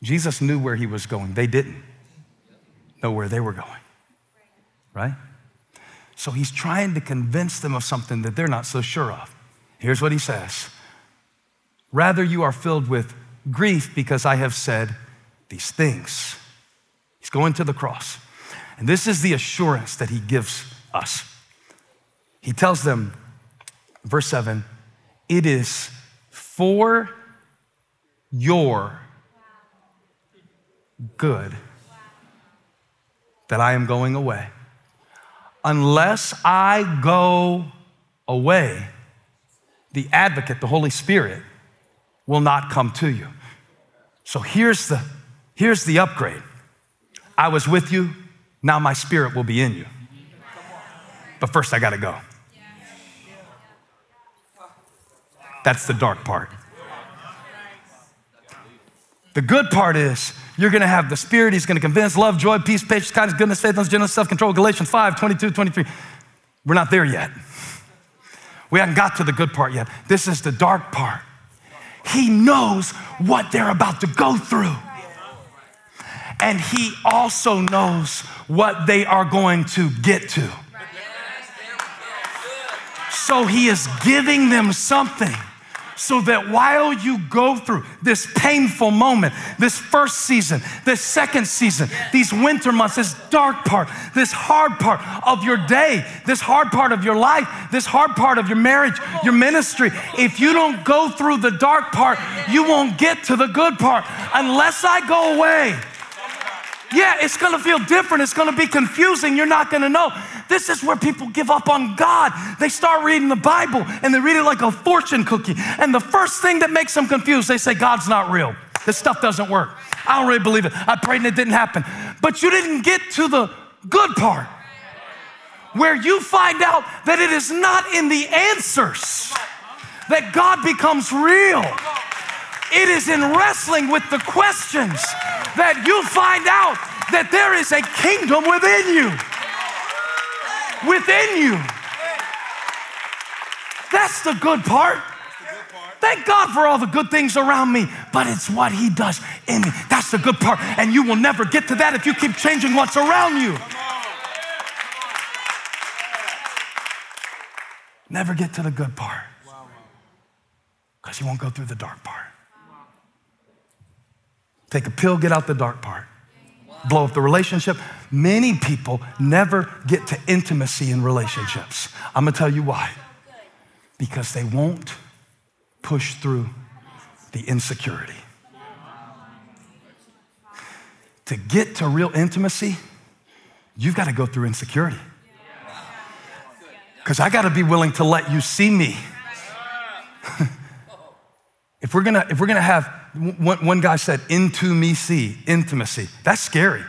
Jesus knew where he was going. They didn't know where they were going, right? So he's trying to convince them of something that they're not so sure of. Here's what he says Rather, you are filled with grief because I have said these things. He's going to the cross. And this is the assurance that he gives us. He tells them, verse 7 it is for your good that I am going away. Unless I go away, the advocate, the Holy Spirit, will not come to you. So here's the, here's the upgrade I was with you, now my spirit will be in you. But first, I gotta go. That's the dark part. The good part is you're going to have the Spirit. He's going to convince love, joy, peace, patience, kindness, goodness, faithfulness, gentleness, self control. Galatians 5 22, 23. We're not there yet. We haven't got to the good part yet. This is the dark part. He knows what they're about to go through. And He also knows what they are going to get to. So He is giving them something so that while you go through this painful moment, this first season, this second season, these winter months, this dark part, this hard part of your day, this hard part of your life, this hard part of your marriage, your ministry, if you don't go through the dark part, you won't get to the good part unless I go away. Yeah, it's gonna feel different. It's gonna be confusing. You're not gonna know. This is where people give up on God. They start reading the Bible and they read it like a fortune cookie. And the first thing that makes them confused, they say, God's not real. This stuff doesn't work. I don't really believe it. I prayed and it didn't happen. But you didn't get to the good part where you find out that it is not in the answers that God becomes real. It is in wrestling with the questions that you find out that there is a kingdom within you within you. That's the good part. Thank God for all the good things around me, but it's what He does in me. That's the good part. And you will never get to that if you keep changing what's around you. Never get to the good part because you won't go through the dark part. Take a pill, get out the dark part blow up the relationship. Many people never get to intimacy in relationships. I'm gonna tell you why. Because they won't push through the insecurity. To get to real intimacy, you've got to go through insecurity. Because I got to be willing to let you see me. if we're gonna if we're gonna have one, guy said, into me see, intimacy. That's scary.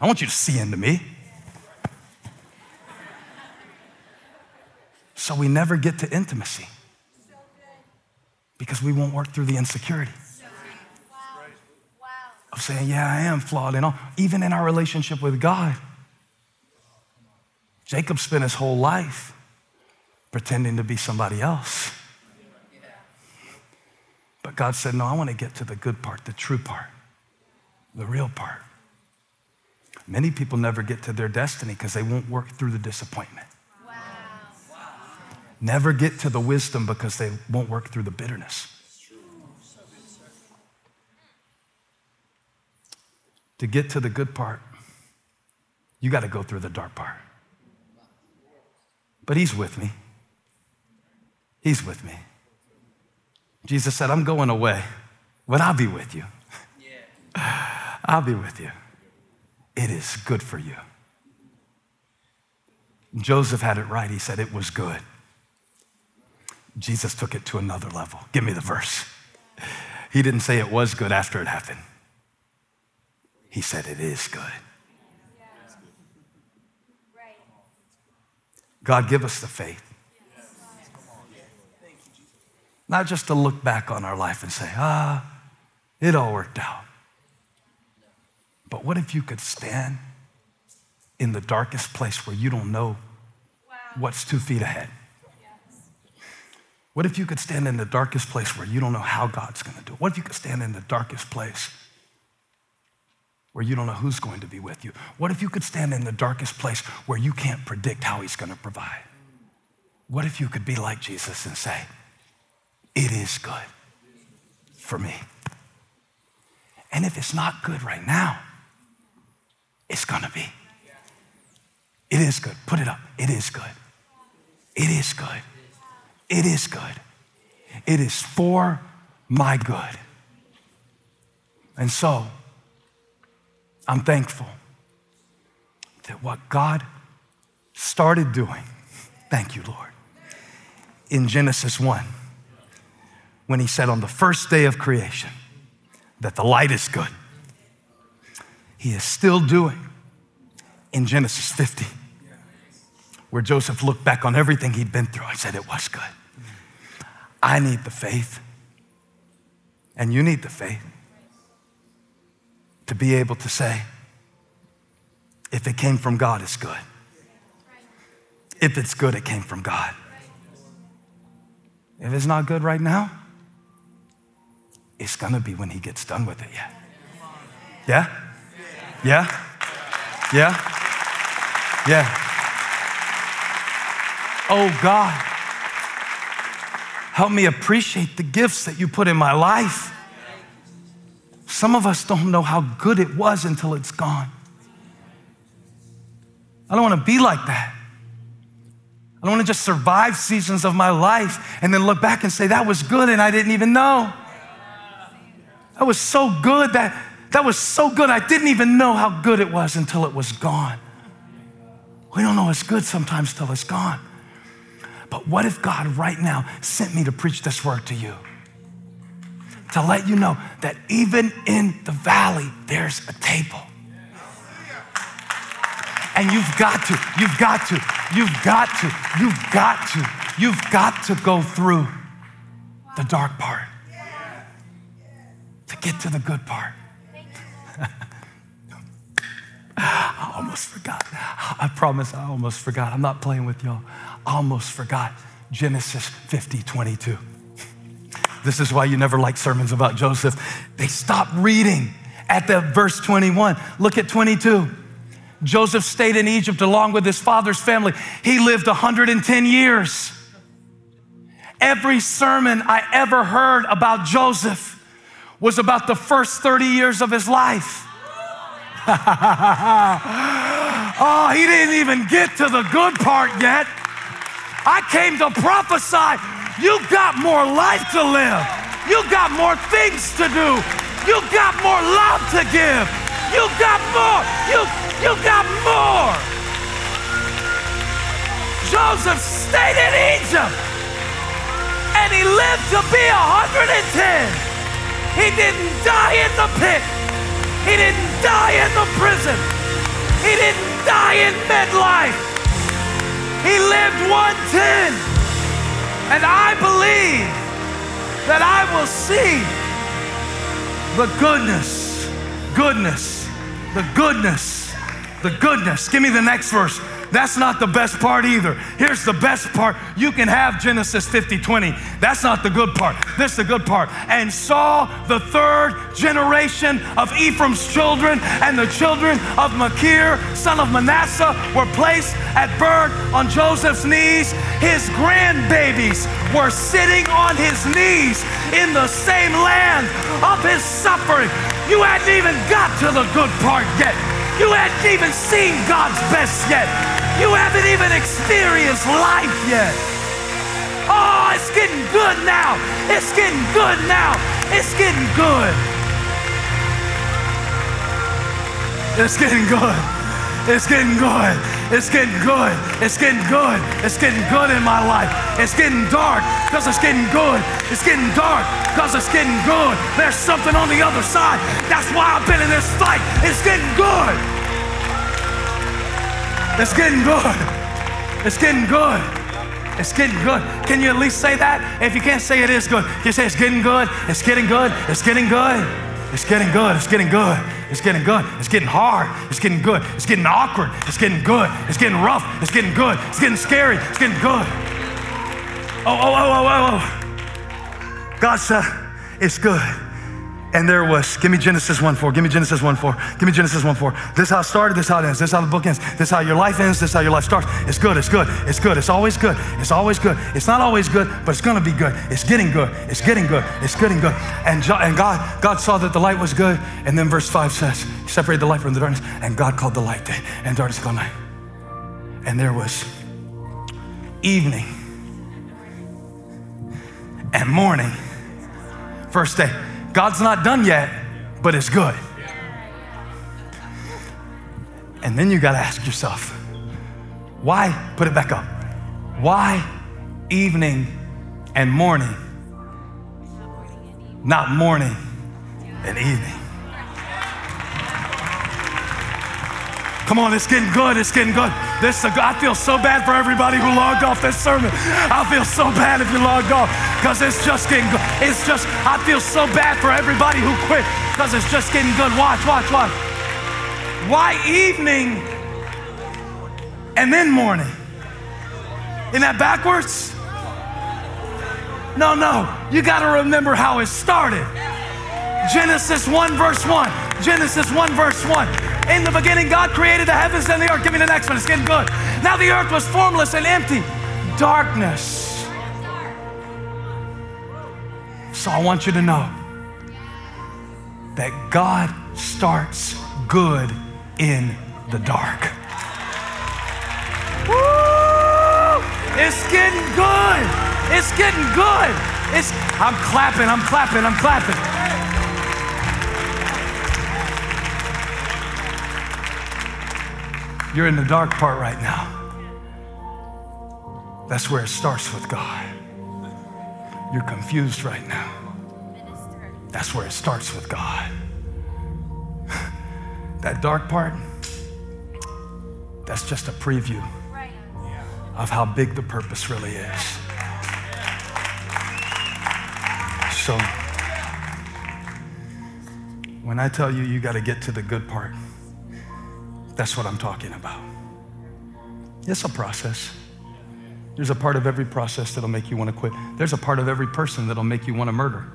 I want you to see into me. So we never get to intimacy because we won't work through the insecurity of saying, Yeah, I am flawed and all. Even in our relationship with God, Jacob spent his whole life pretending to be somebody else. But God said, No, I want to get to the good part, the true part, the real part. Many people never get to their destiny because they won't work through the disappointment. Wow. never get to the wisdom because they won't work through the bitterness. To get to the good part, you got to go through the dark part. But He's with me. He's with me. Jesus said, I'm going away, but I'll be with you. I'll be with you. It is good for you. Joseph had it right. He said it was good. Jesus took it to another level. Give me the verse. He didn't say it was good after it happened, he said it is good. God, give us the faith. Not just to look back on our life and say, ah, it all worked out. But what if you could stand in the darkest place where you don't know what's two feet ahead? What if you could stand in the darkest place where you don't know how God's going to do it? What if you could stand in the darkest place where you don't know who's going to be with you? What if you could stand in the darkest place where you can't predict how He's going to provide? What if you could be like Jesus and say, It is good for me? And if it's not good right now, it's to be. It is good. Put it up. It is good. It is good. It is good. It is for my good. And so, I'm thankful that what God started doing, thank you, Lord, in Genesis 1, when He said on the first day of creation that the light is good, He is still doing in Genesis 50 where Joseph looked back on everything he'd been through and said, It was good. I need the faith, and you need the faith to be able to say, if it came from God, it's good. If it's good, it came from God. If it's not good right now, it's gonna be when He gets done with it, yeah. Yeah? Yeah? Yeah? Yeah. Oh God, help me appreciate the gifts that you put in my life. Some of us don't know how good it was until it's gone. I don't want to be like that. I don't want to just survive seasons of my life and then look back and say, that was good and I didn't even know. That was so good that that was so good. I didn't even know how good it was until it was gone. We don't know it's good sometimes till it's gone. But what if God right now sent me to preach this word to you? To let you know that even in the valley, there's a table. And you've got to, you've got to, you've got to, you've got to, you've got to go through the dark part get to the good part. I almost forgot. I promise I almost forgot. I'm not playing with y'all almost forgot Genesis 50 22. This is why you never like sermons about Joseph. They stop reading at the verse 21. Look at 22. Joseph stayed in Egypt along with his father's family. He lived 110 years. Every sermon I ever heard about Joseph was about the first 30 years of his life. oh, he didn't even get to the good part yet. I came to prophesy. You got more life to live. You got more things to do. You got more love to give. You got more. You, you got more. Joseph stayed in Egypt and he lived to be 110. He didn't die in the pit. He didn't die in the prison. He didn't die in midlife. He lived 110. And I believe that I will see the goodness, goodness, the goodness, the goodness. Give me the next verse. That's not the best part either. Here's the best part. You can have Genesis 50 20. That's not the good part. This is the good part. And saw the third generation of Ephraim's children and the children of Machir, son of Manasseh, were placed at birth on Joseph's knees. His grandbabies were sitting on his knees in the same land of his suffering. You hadn't even got to the good part yet. You hadn't even seen God's best yet. You haven't even experienced life yet. Oh, it's getting good now. It's getting good now. It's getting good. It's getting good. It's getting good. It's getting good. It's getting good. It's getting good in my life. It's getting dark because it's getting good. It's getting dark because it's getting good. There's something on the other side. That's why I've been in this fight. It's getting good. It's getting good. It's getting good. It's getting good. Can you at least say that? If you can't say it is good, you say it's getting good. It's getting good. It's getting good. It's getting good. It's getting good. It's getting good. It's getting good. It's getting hard. It's getting good. It's getting awkward. It's getting good. It's getting rough. It's getting good. It's getting scary. It's getting good. Oh, oh, oh, oh, oh, oh. God said, it's good. And there was, give me Genesis 1 4, give me Genesis 1 4, give me Genesis 1 4. This is how it started, this is how it ends, this is how the book ends, this is how your life ends, this is how your life starts. It's good, it's good, it's good, it's always good, it's always good. It's not always good, but it's gonna be good. It's getting good, it's getting good, it's getting good. And, and God, God saw that the light was good, and then verse 5 says, He separated the light from the darkness, and God called the light day, and darkness called night. And there was evening and morning. First day. God's not done yet, but it's good. And then you got to ask yourself, why, put it back up, why evening and morning, not morning and evening? Come on, it's getting good. It's getting good. This a, I feel so bad for everybody who logged off this sermon. I feel so bad if you logged off because it's just getting good. It's just, I feel so bad for everybody who quit because it's just getting good. Watch, watch, watch. Why evening and then morning? Isn't that backwards? No, no. You got to remember how it started. Genesis 1, verse 1. Genesis 1, verse 1. In the beginning, God created the heavens and the earth. Give me the next one. It's getting good. Now the earth was formless and empty, darkness. So I want you to know that God starts good in the dark. It's getting good. It's getting good. It's I'm clapping, I'm clapping, I'm clapping. You're in the dark part right now. That's where it starts with God. You're confused right now. That's where it starts with God. that dark part, that's just a preview of how big the purpose really is. So, when I tell you you got to get to the good part, that's what I'm talking about. It's a process. There's a part of every process that'll make you want to quit. There's a part of every person that'll make you want to murder.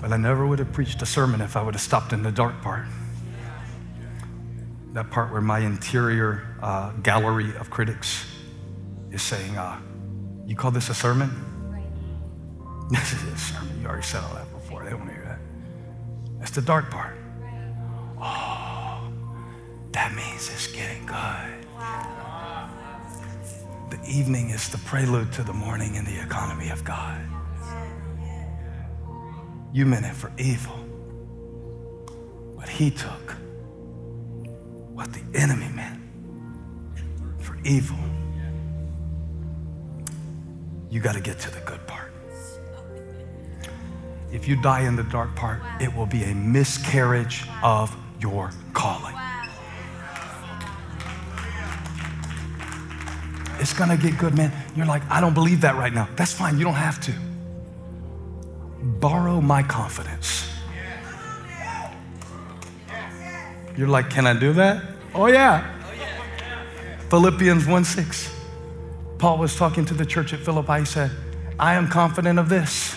but I never would have preached a sermon if I would have stopped in the dark part. That part where my interior uh, gallery of critics is saying, uh, You call this a sermon? This is a sermon. You already said all that. That's the dark part. Oh, that means it's getting good. The evening is the prelude to the morning in the economy of God. You meant it for evil, but He took what the enemy meant for evil. You got to get to the good part if you die in the dark part, it will be a miscarriage of your calling. It's gonna get good, man. You're like, I don't believe that right now. That's fine, you don't have to. Borrow my confidence. You're like, can I do that? Oh, yeah. Philippians 1 6. Paul was talking to the church at Philippi. He said, I am confident of this.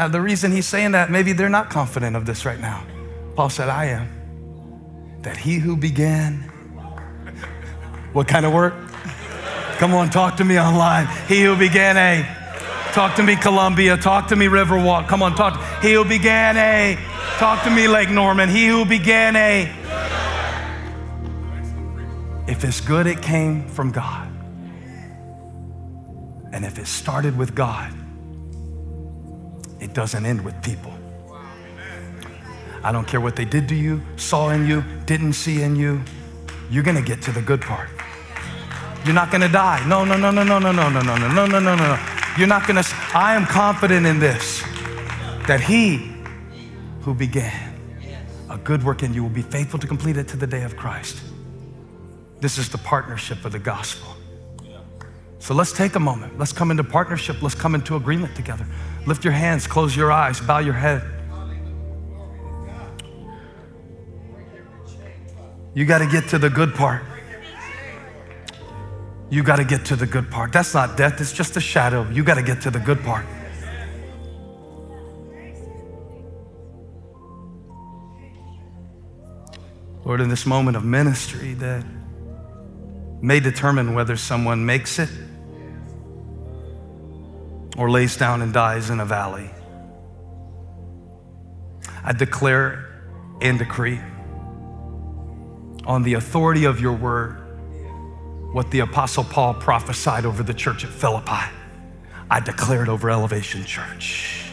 Now, the reason he's saying that, maybe they're not confident of this right now. Paul said, I am. That he who began, what kind of work? Come on, talk to me online. He who began a, talk to me Columbia, talk to me Riverwalk. Come on, talk. He who began a, talk to me Lake Norman. He who began a, if it's good, it came from God. And if it started with God, it doesn't end with people. I don't care what they did to you, saw in you, didn't see in you. You're gonna get to the good part. You're not gonna die. No, no, no, no, no, no, no, no, no, no, no, no, no, no. You're not gonna. I am confident in this that He who began a good work in you will be faithful to complete it to the day of Christ. This is the partnership of the gospel. So let's take a moment. Let's come into partnership. Let's come into agreement together. Lift your hands, close your eyes, bow your head. You got to get to the good part. You got to get to the good part. That's not death, it's just a shadow. You got to get to the good part. Lord, in this moment of ministry that may determine whether someone makes it or lays down and dies in a valley. I declare and decree on the authority of your word what the Apostle Paul prophesied over the church at Philippi. I declare it over Elevation Church.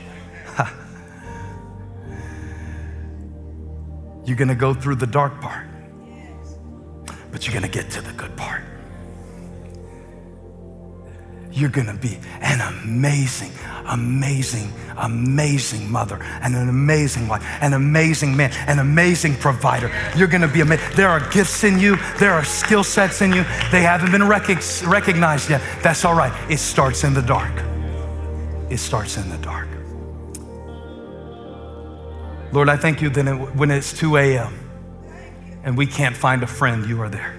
You're gonna go through the dark part, but you're gonna get to the good part you're gonna be an amazing, amazing, amazing mother and an amazing wife, an amazing man, an amazing provider. You're gonna be amazing. There are gifts in you, there are skill sets in you. They haven't been rec- recognized yet. That's all right. It starts in the dark. It starts in the dark. Lord, I thank you that when it's 2 a.m. and we can't find a friend, you are there.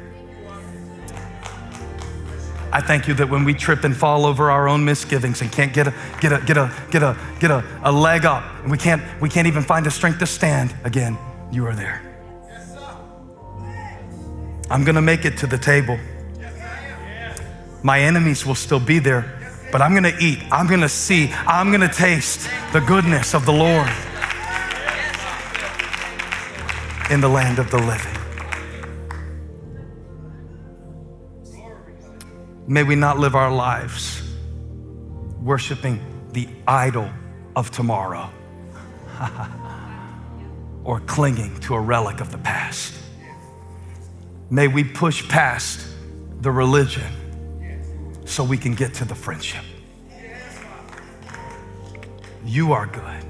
I thank you that when we trip and fall over our own misgivings and can't get a, get a, get a, get a, get a, a leg up, and we can't, we can't even find the strength to stand again, you are there. I'm gonna make it to the table. My enemies will still be there, but I'm gonna eat, I'm gonna see, I'm gonna taste the goodness of the Lord in the land of the living. May we not live our lives worshiping the idol of tomorrow or clinging to a relic of the past. May we push past the religion so we can get to the friendship. You are good.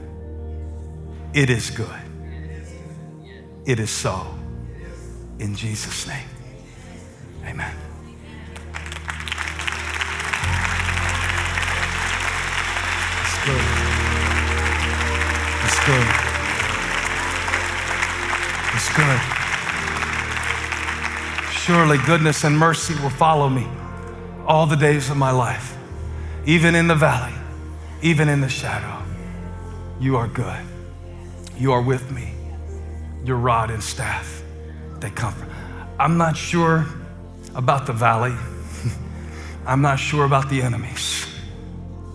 It is good. It is so. In Jesus' name, amen. Good. It's good. It's good. Surely goodness and mercy will follow me all the days of my life, even in the valley, even in the shadow. You are good. You are with me. Your rod and staff, they comfort. I'm not sure about the valley. I'm not sure about the enemies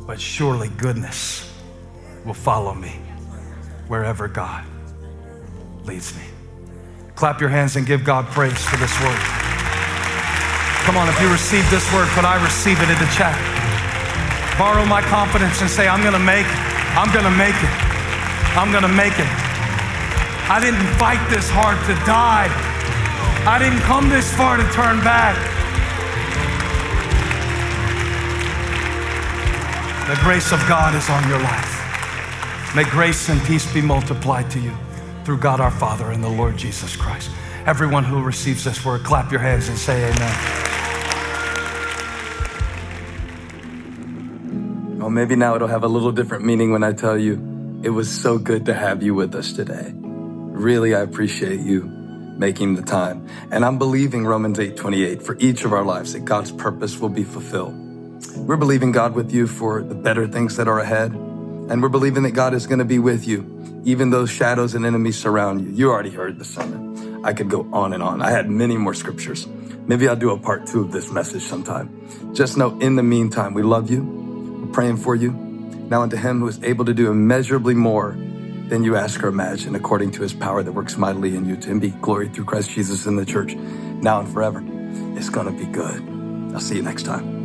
but surely goodness will follow me wherever God leads me. Clap your hands and give God praise for this word. Come on, if you receive this word, could I receive it in the chat? Borrow my confidence and say, I'm gonna make it. I'm gonna make it. I'm gonna make it. I didn't fight this hard to die. I didn't come this far to turn back. The grace of God is on your life. May grace and peace be multiplied to you through God our Father and the Lord Jesus Christ. Everyone who receives this word, clap your hands and say amen. Well, maybe now it'll have a little different meaning when I tell you it was so good to have you with us today. Really, I appreciate you making the time. And I'm believing Romans 8 28 for each of our lives that God's purpose will be fulfilled. We're believing God with you for the better things that are ahead. And we're believing that God is going to be with you, even though shadows and enemies surround you. You already heard the sermon. I could go on and on. I had many more scriptures. Maybe I'll do a part two of this message sometime. Just know in the meantime, we love you. We're praying for you. Now unto him who is able to do immeasurably more than you ask or imagine, according to his power that works mightily in you. To him be glory through Christ Jesus in the church, now and forever. It's going to be good. I'll see you next time.